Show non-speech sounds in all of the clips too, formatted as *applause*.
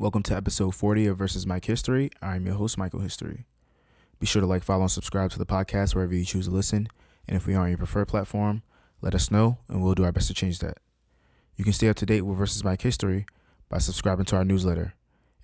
Welcome to episode 40 of Versus Mike History. I'm your host, Michael History. Be sure to like, follow, and subscribe to the podcast wherever you choose to listen. And if we are on your preferred platform, let us know and we'll do our best to change that. You can stay up to date with Versus Mike History by subscribing to our newsletter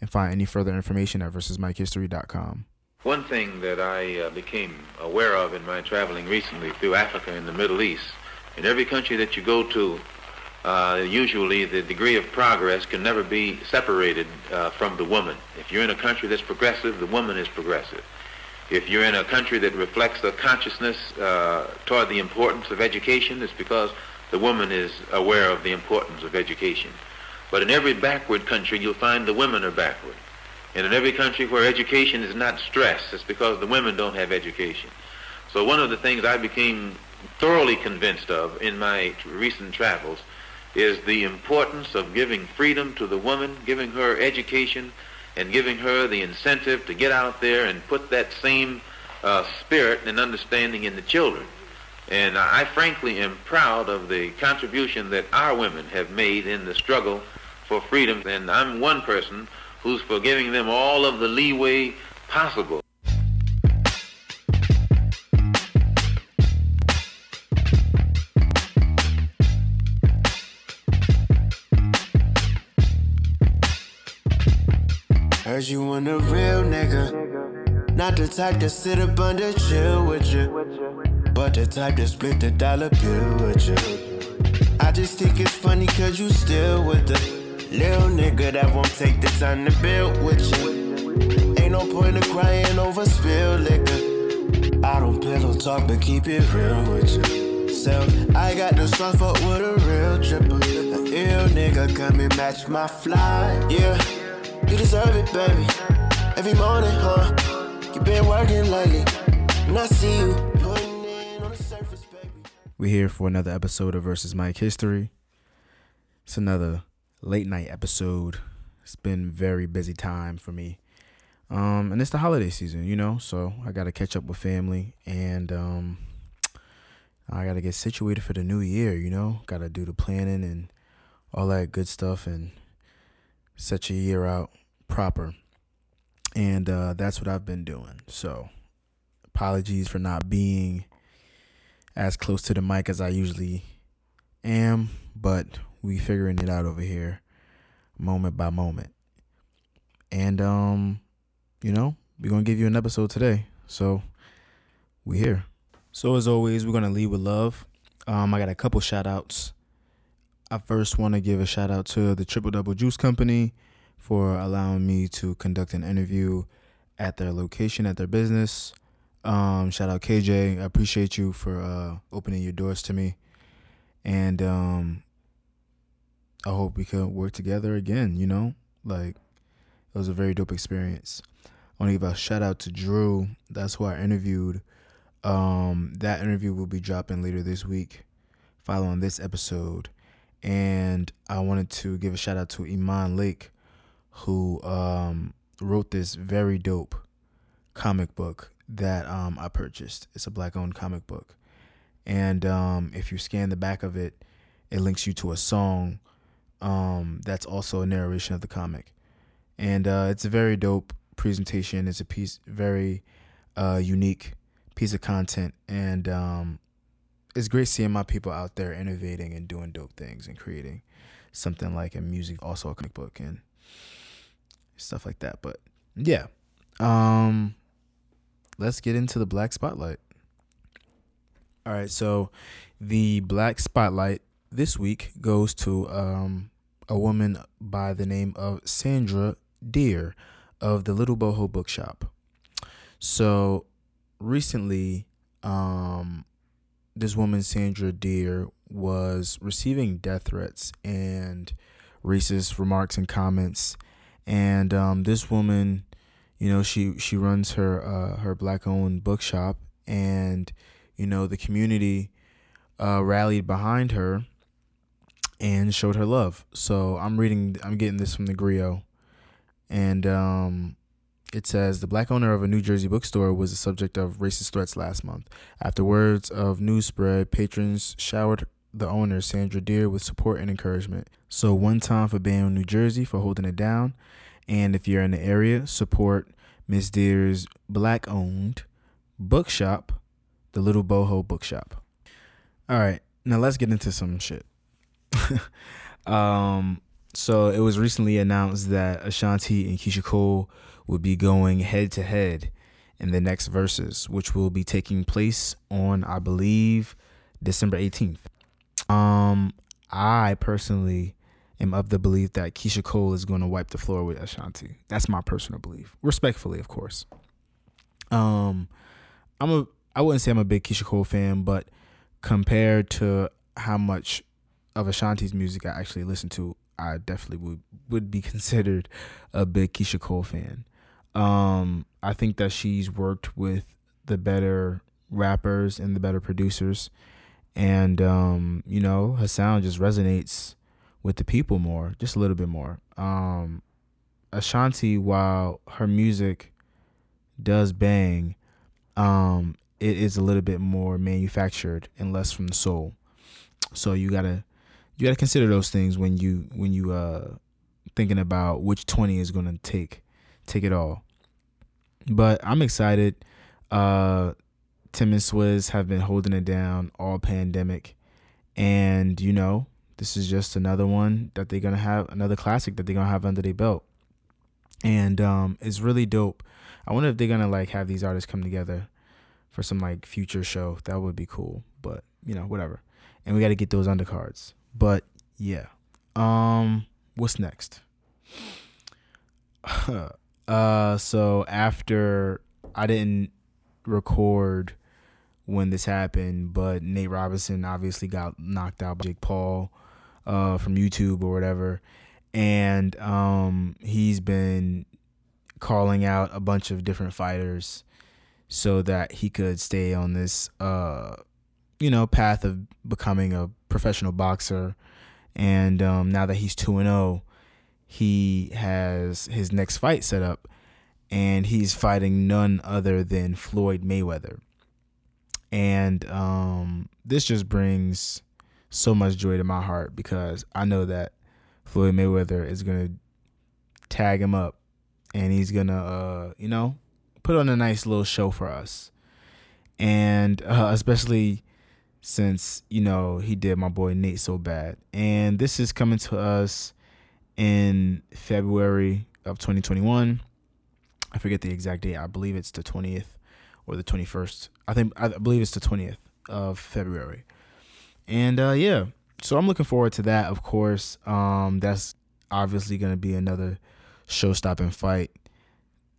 and find any further information at versusmikehistory.com. One thing that I uh, became aware of in my traveling recently through Africa and the Middle East, in every country that you go to, uh, usually the degree of progress can never be separated uh, from the woman. If you're in a country that's progressive, the woman is progressive. If you're in a country that reflects a consciousness uh, toward the importance of education, it's because the woman is aware of the importance of education. But in every backward country, you'll find the women are backward. And in every country where education is not stressed, it's because the women don't have education. So one of the things I became thoroughly convinced of in my recent travels is the importance of giving freedom to the woman, giving her education, and giving her the incentive to get out there and put that same uh, spirit and understanding in the children. And I frankly am proud of the contribution that our women have made in the struggle for freedom. And I'm one person who's for giving them all of the leeway possible. Heard you want a real nigga. Not the type to sit up under chill with you. But the type to split the dollar bill with you. I just think it's funny cause you still with the little nigga that won't take the time to build with you. Ain't no point of crying over spilled liquor. I don't pillow talk but keep it real with you. So I got the stuff up with a real tripper. An ill nigga come and match my fly. Yeah. You deserve it, baby. Every morning, huh? You been working lately. And I see you putting in on the surface, baby. We're here for another episode of Versus Mike History. It's another late night episode. It's been very busy time for me. Um, and it's the holiday season, you know, so I gotta catch up with family and um I gotta get situated for the new year, you know. Gotta do the planning and all that good stuff and set your year out proper. And uh, that's what I've been doing. So, apologies for not being as close to the mic as I usually am, but we figuring it out over here moment by moment. And um, you know, we're to give you an episode today. So, we here. So as always, we're to lead with love. Um, I got a couple shout outs. I first want to give a shout out to the Triple Double Juice Company for allowing me to conduct an interview at their location, at their business. Um, shout out KJ. I appreciate you for uh, opening your doors to me. And um, I hope we can work together again, you know? Like, it was a very dope experience. I want to give a shout out to Drew. That's who I interviewed. Um, that interview will be dropping later this week, following this episode and I wanted to give a shout out to Iman Lake, who um, wrote this very dope comic book that um, I purchased. It's a black-owned comic book, and um, if you scan the back of it, it links you to a song um, that's also a narration of the comic, and uh, it's a very dope presentation. It's a piece, very uh, unique piece of content, and um, it's great seeing my people out there innovating and doing dope things and creating something like a music, also a comic book and stuff like that. But yeah, um, let's get into the black spotlight. All right, so the black spotlight this week goes to um, a woman by the name of Sandra Deer of the Little Boho Bookshop. So recently, um, this woman, Sandra Deer, was receiving death threats and racist remarks and comments. And um, this woman, you know, she she runs her uh, her black owned bookshop, and you know the community uh, rallied behind her and showed her love. So I'm reading, I'm getting this from the Grio, and um, it says the black owner of a New Jersey bookstore was the subject of racist threats last month. After words of news spread, patrons showered the owner, Sandra Deer, with support and encouragement. So one time for Bayonne, New Jersey for holding it down, And if you're in the area, support Miss Deer's black owned bookshop, the Little Boho Bookshop. All right, now let's get into some shit. *laughs* um, so it was recently announced that Ashanti and Keyshia Cole will be going head to head in the next Verzuz, which will be taking place on, I believe, December 18th. Um, I personally am of the belief that Keyshia Cole is going to wipe the floor with Ashanti. That's my personal belief, respectfully, of course. Um, I'm a I wouldn't say I'm a big Keyshia Cole fan, but compared to how much of Ashanti's music I actually listen to, I definitely would would be *laughs* considered a big Keyshia Cole fan. Um, I think that she's worked with the better rappers and the better producers, and um, you know her sound just resonates with the people more, just a little bit more. Um, Ashanti, while her music does bang, um, it is a little bit more manufactured and less from the soul. So you gotta you gotta consider those things when you when you uh thinking about which twenty is gonna take take it all. But I'm excited. Uh Tim and Swizz have been holding it down all pandemic. And, you know, this is just another one that they're gonna have another classic that they're gonna have under their belt. And um it's really dope. I wonder if they're gonna like have these artists come together for some like future show. That would be cool. But, you know, whatever. And we gotta get those undercards. But yeah. Um what's next? *sighs* uh so after I didn't record when this happened, but Nate Robinson obviously got knocked out by Jake Paul uh from YouTube or whatever. And um he's been calling out a bunch of different fighters so that he could stay on this uh you know path of becoming a professional boxer and um, now that he's 2 and 0 he has his next fight set up and he's fighting none other than Floyd Mayweather and um, this just brings so much joy to my heart because I know that Floyd Mayweather is going to tag him up and he's going to uh, you know put on a nice little show for us and uh, especially since you know he did my boy Nate so bad. And this is coming to us in February of 2021. I forget the exact date. I believe it's the 20th or the 21st. I think I believe it's the 20th of February. And uh, yeah, so I'm looking forward to that. Of course, um, that's obviously going to be another show-stopping fight.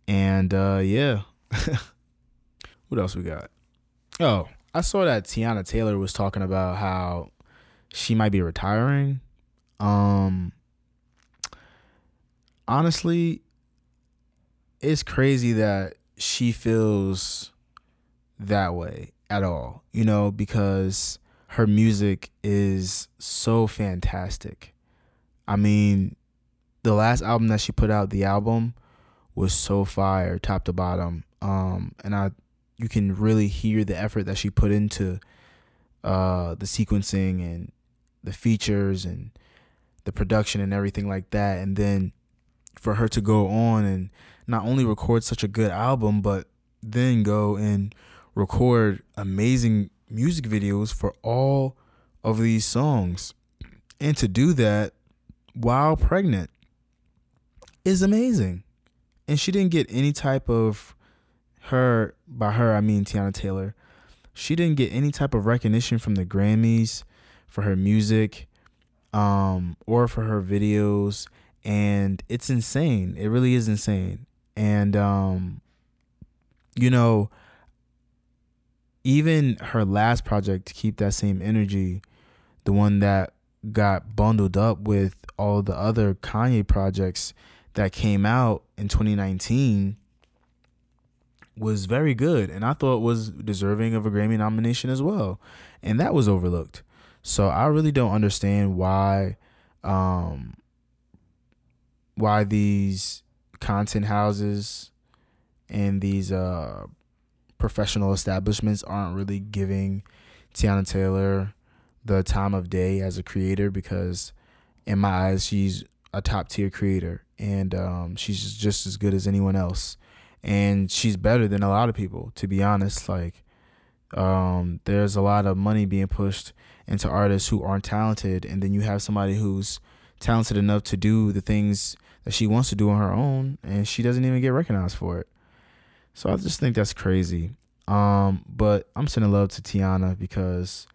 And uh, yeah, *laughs* what else we got? Oh, I saw that Teyana Taylor was talking about how she might be retiring. Um honestly, it's crazy that she feels that way at all, you know, because her music is so fantastic. I mean, the last album that she put out, the album was so fire, top to bottom. Um, and I you can really hear the effort that she put into uh, the sequencing and the features and the production and everything like that. And then for her to go on and not only record such a good album, but then go and record amazing music videos for all of these songs. And to do that while pregnant is amazing. And she didn't get any type of her by her I mean Teyana Taylor. She didn't get any type of recognition from the Grammys for her music um or for her videos and it's insane. It really is insane. And um you know even her last project to keep that same energy, the one that got bundled up with all the other Kanye projects that came out in 2019 was very good and I thought was deserving of a Grammy nomination as well. And that was overlooked. So I really don't understand why um why these content houses and these uh professional establishments aren't really giving Teyana Taylor the time of day as a creator because in my eyes she's a top tier creator, and um, she's just as good as anyone else, and she's better than a lot of people. To be honest, like um, there's a lot of money being pushed into artists who aren't talented, and then you have somebody who's talented enough to do the things that she wants to do on her own, and she doesn't even get recognized for it. So I just think that's crazy. Um, but I'm sending love to Teyana because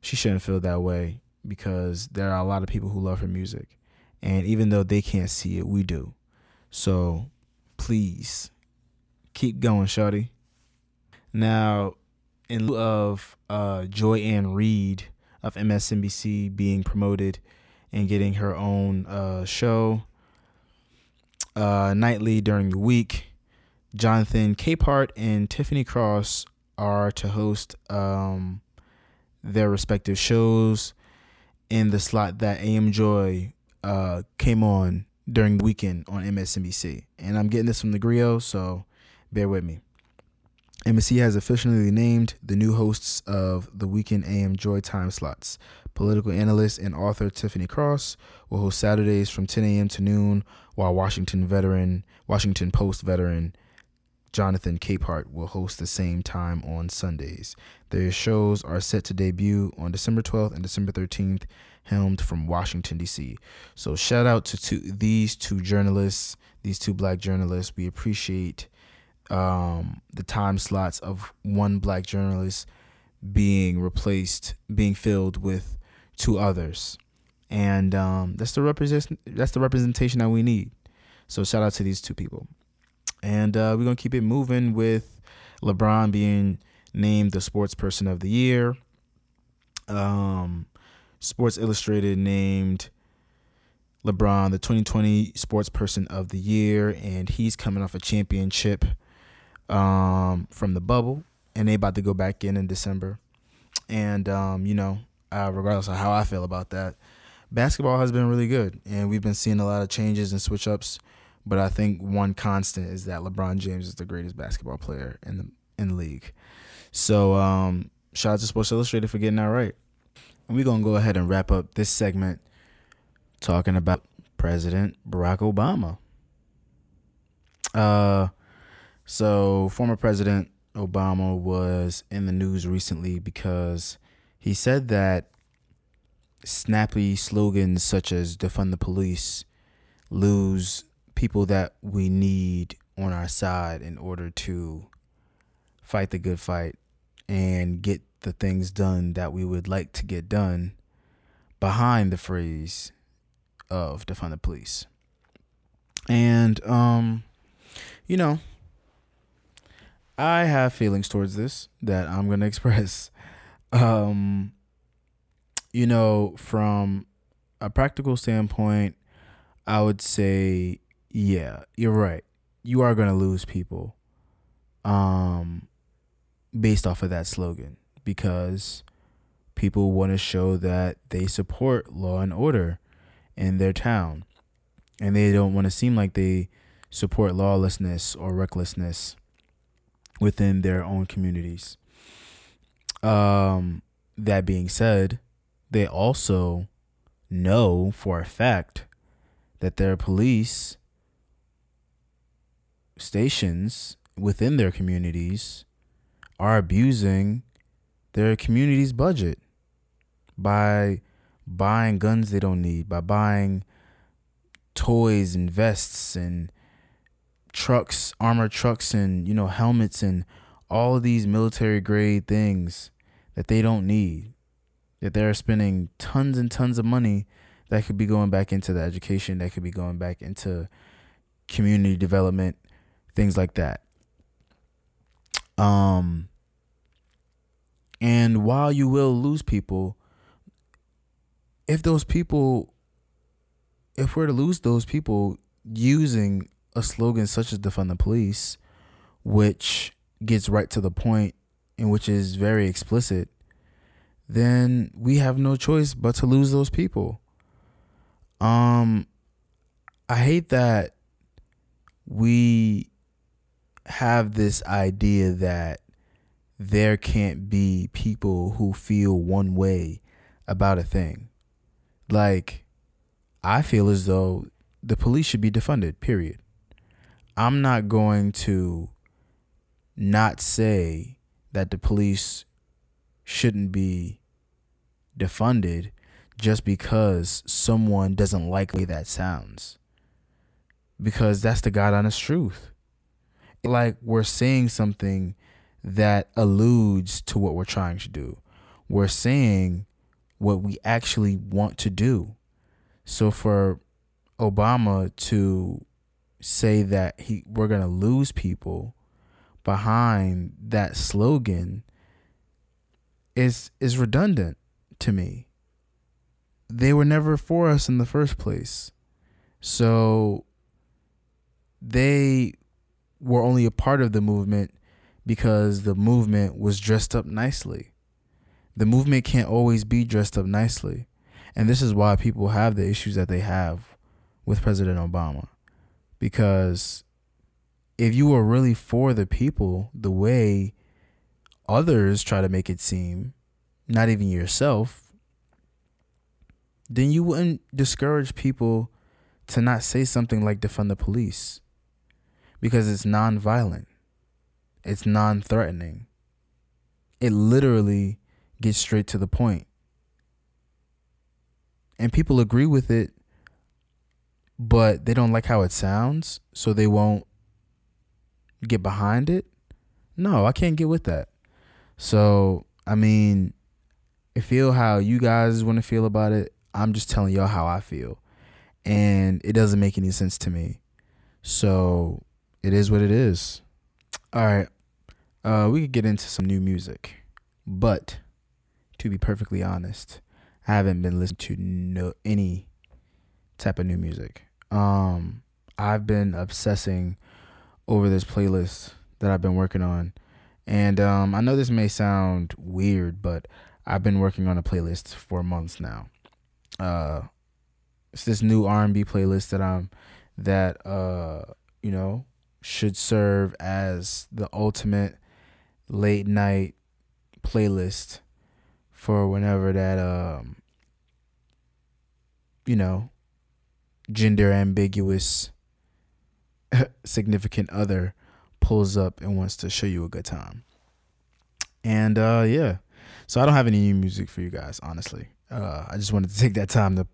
she shouldn't feel that way because there are a lot of people who love her music. And even though they can't see it, we do. So please keep going, Shawty. Now, in lieu of uh, Joy-Ann Reid of MSNBC being promoted and getting her own uh, show uh, nightly during the week, Jonathan Capehart and Tiffany Cross are to host um, their respective shows in the slot that AM Joy uh, came on during the weekend on MSNBC. And I'm getting this from the Grio, so bear with me. MSC has officially named the new hosts of the weekend AM Joy time slots. Political analyst and author Tiffany Cross will host Saturdays from 10 a.m. to noon, while Washington veteran, Washington Post veteran Jonathan Capehart will host the same time on Sundays. Their shows are set to debut on December 12th and December 13th, helmed from Washington, D.C. So, shout out to two, these two journalists, these two black journalists. We appreciate um, the time slots of one black journalist being replaced, being filled with two others. And um, that's the represent that's the representation that we need. So shout out to these two people. And uh, we're gonna keep it moving with LeBron being named the Sports Person of the Year. Um, Sports Illustrated named LeBron the 2020 Sports Person of the Year, and he's coming off a championship um, from the bubble, and they about to go back in in December. And um, you know, uh, regardless of how I feel about that, basketball has been really good, and we've been seeing a lot of changes and switch ups but I think one constant is that LeBron James is the greatest basketball player in the in the league. So um, shout out to Sports Illustrated for getting that right. And we're gonna go ahead and wrap up this segment talking about President Barack Obama. Uh, so former President Obama was in the news recently because he said that snappy slogans such as defund the police lose people that we need on our side in order to fight the good fight and get the things done that we would like to get done behind the phrase of defund the police. And um you know, I have feelings towards this that I'm going *laughs* to express. Um you know, from a practical standpoint, I would say yeah, you're right. You are going to lose people um based off of that slogan because people want to show that they support law and order in their town and they don't want to seem like they support lawlessness or recklessness within their own communities. Um that being said, they also know for a fact that their police stations within their communities are abusing their community's budget by buying guns they don't need, by buying toys and vests and trucks, armored trucks and, you know, helmets and all of these military grade things that they don't need. That they're spending tons and tons of money that could be going back into the education, that could be going back into community development things like that. Um, and while you will lose people, if those people, if we're to lose those people using a slogan such as defund the police, which gets right to the point and which is very explicit, then we have no choice but to lose those people. Um, I hate that we have this idea that there can't be people who feel one way about a thing. Like, I feel as though the police should be defunded, period. I'm not going to not say that the police shouldn't be defunded just because someone doesn't like the way that sounds. Because that's the God honest truth. Like we're saying something that alludes to what we're trying to do. We're saying what we actually want to do. So for Obama to say that he we're to lose people behind that slogan is is redundant to me. They were never for us in the first place. So they were only a part of the movement because the movement was dressed up nicely. The movement can't always be dressed up nicely. And this is why people have the issues that they have with President Obama. Because if you were really for the people the way others try to make it seem, not even yourself, then you wouldn't discourage people to not say something like defund the police because it's non-violent. It's non-threatening. It literally gets straight to the point. And people agree with it, but they don't like how it sounds, so they won't get behind it. No, I can't get with that. So, I mean, I feel how you guys want to feel about it. I'm just telling y'all how I feel. And it doesn't make any sense to me. So, it is what it is. All right. Uh, we could get into some new music. But to be perfectly honest, I haven't been listening to no any type of new music. Um, I've been obsessing over this playlist that I've been working on. And um, I know this may sound weird, but I've been working on a playlist for months now. Uh, it's this new R&B playlist that I'm that uh, you know should serve as the ultimate late night playlist for whenever that um you know gender ambiguous *laughs* significant other pulls up and wants to show you a good time. And uh yeah. So I don't have any new music for you guys, honestly. Uh I just wanted to *laughs* take that time to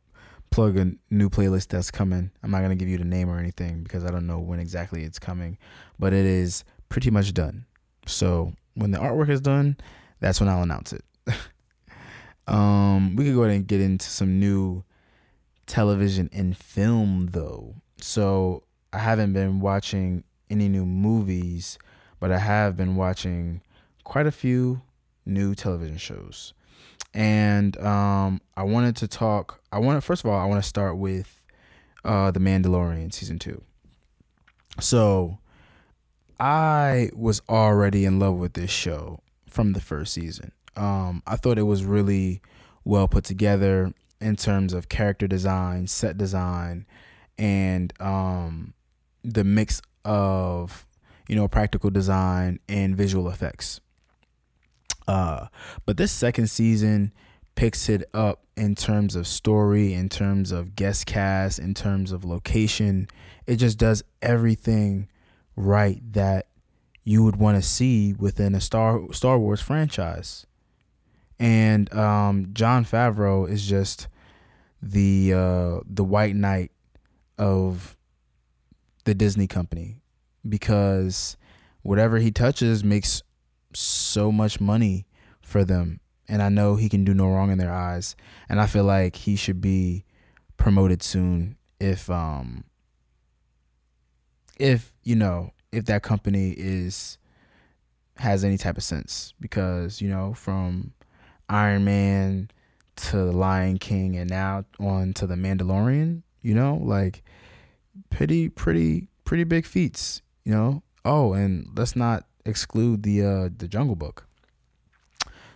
plug a new playlist that's coming. I'm not gonna give you the name or anything because I don't know when exactly it's coming, but it is pretty much done. So when the artwork is done, that's when I'll announce it. *laughs* um, we could go ahead and get into some new television and film though. So I haven't been watching any new movies, but I have been watching quite a few new television shows. And um, I wanted to talk. I want to first of all, I want to start with uh, the Mandalorian season two. So I was already in love with this show from the first season. Um, I thought it was really well put together in terms of character design, set design, and um, the mix of you know practical design and visual effects. Uh, but this second season picks it up in terms of story, in terms of guest cast, in terms of location. It just does everything right that you would want to see within a Star Star Wars franchise. And um, Jon Favreau is just the uh, the white knight of the Disney company because whatever he touches makes so much money for them. And I know he can do no wrong in their eyes. And I feel like he should be promoted soon if um if you know if that company is has any type of sense because you know from Iron Man to the Lion King and now on to the Mandalorian you know like pretty pretty pretty big feats, you know. Oh, and let's not exclude the uh the Jungle Book.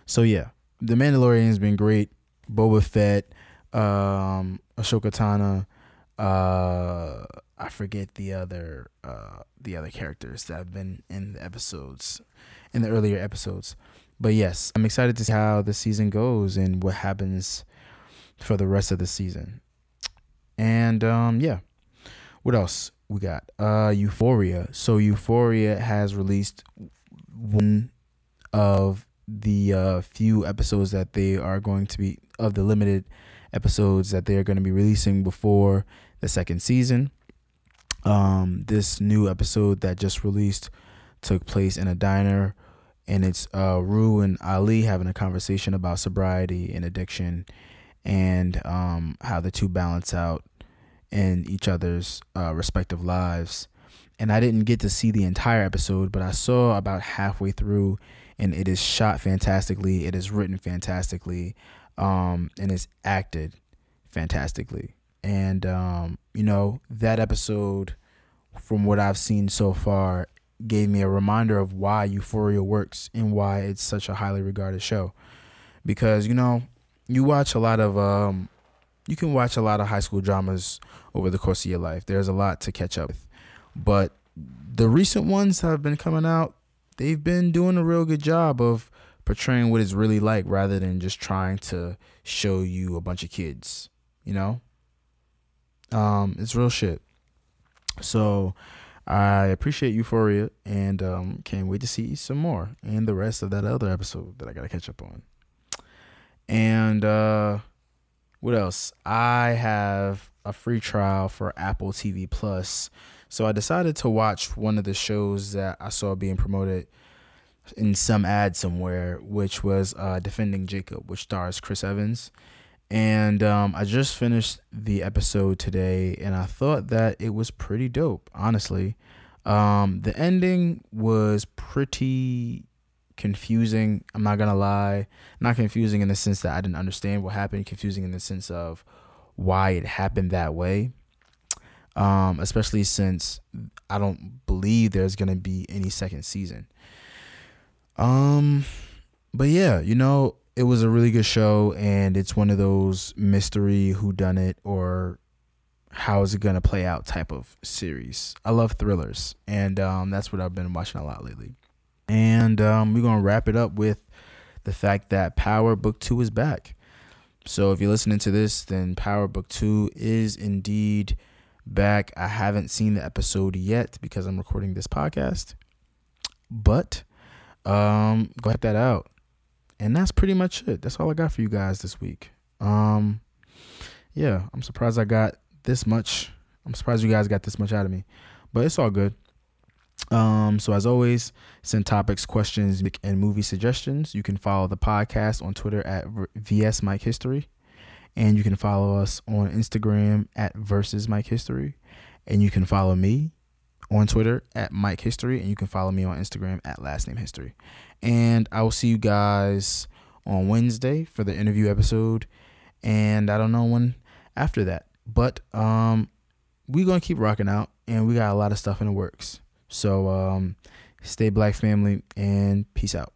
So yeah, the Mandalorian's been great. Boba Fett, um, Ahsoka Tano, uh, I forget the other uh the other characters that have been in the episodes, in the earlier episodes. But yes, I'm excited to see how the season goes and what happens for the rest of the season. And um, yeah, what else we got? Uh, Euphoria. So Euphoria has released one of the uh, few episodes that they are going to be of the limited episodes that they are going to be releasing before the second season. Um, this new episode that just released took place in a diner, and it's uh, Rue and Ali having a conversation about sobriety and addiction, and um, how the two balance out in each other's uh, respective lives. And I didn't get to see the entire episode, but I saw about halfway through, and it is shot fantastically. It is written fantastically, um, and it's acted fantastically. And um, you know that episode, from what I've seen so far, gave me a reminder of why Euphoria works and why it's such a highly regarded show. Because you know, you watch a lot of um, you can watch a lot of high school dramas over the course of your life. There's a lot to catch up with, but the recent ones have been coming out. They've been doing a real good job of portraying what it's really like, rather than just trying to show you a bunch of kids. You know, um, it's real shit. So I appreciate Euphoria and um, can't wait to see some more and the rest of that other episode that I gotta catch up on. And uh, what else? I have a free trial for Apple TV Plus, so I decided to watch one of the shows that I saw being promoted in some ad somewhere, which was uh, Defending Jacob, which stars Chris Evans. And um, I just finished the episode today, and I thought that it was pretty dope, honestly. Um, the ending was pretty confusing. I'm not gonna lie. Not confusing in the sense that I didn't understand what happened, confusing in the sense of why it happened that way. Um, especially since I don't believe there's gonna be any second season. Um, but yeah, you know, it was a really good show, and it's one of those mystery who done it or how is it gonna play out type of series. I love thrillers, and um, that's what I've been watching a lot lately. And um, we're gonna wrap it up with the fact that Power Book Two is back. So if you're listening to this, then Power Book Two is indeed back. I haven't seen the episode yet because I'm recording this podcast, but um, go check that out and that's pretty much it. That's all I got for you guys this week. Um, yeah, I'm surprised I got this much. I'm surprised you guys got this much out of me, but it's all good. Um, so as always, send topics, questions, and movie suggestions. You can follow the podcast on Twitter at VS Mike History, and you can follow us on Instagram at Versus Mike History, and you can follow me on Twitter at Mike History, and you can follow me on Instagram at Last Name History. And I will see you guys on Wednesday for the interview episode. And I don't know when after that. But um we're gonna keep rocking out and we got a lot of stuff in the works. So um stay black family and peace out.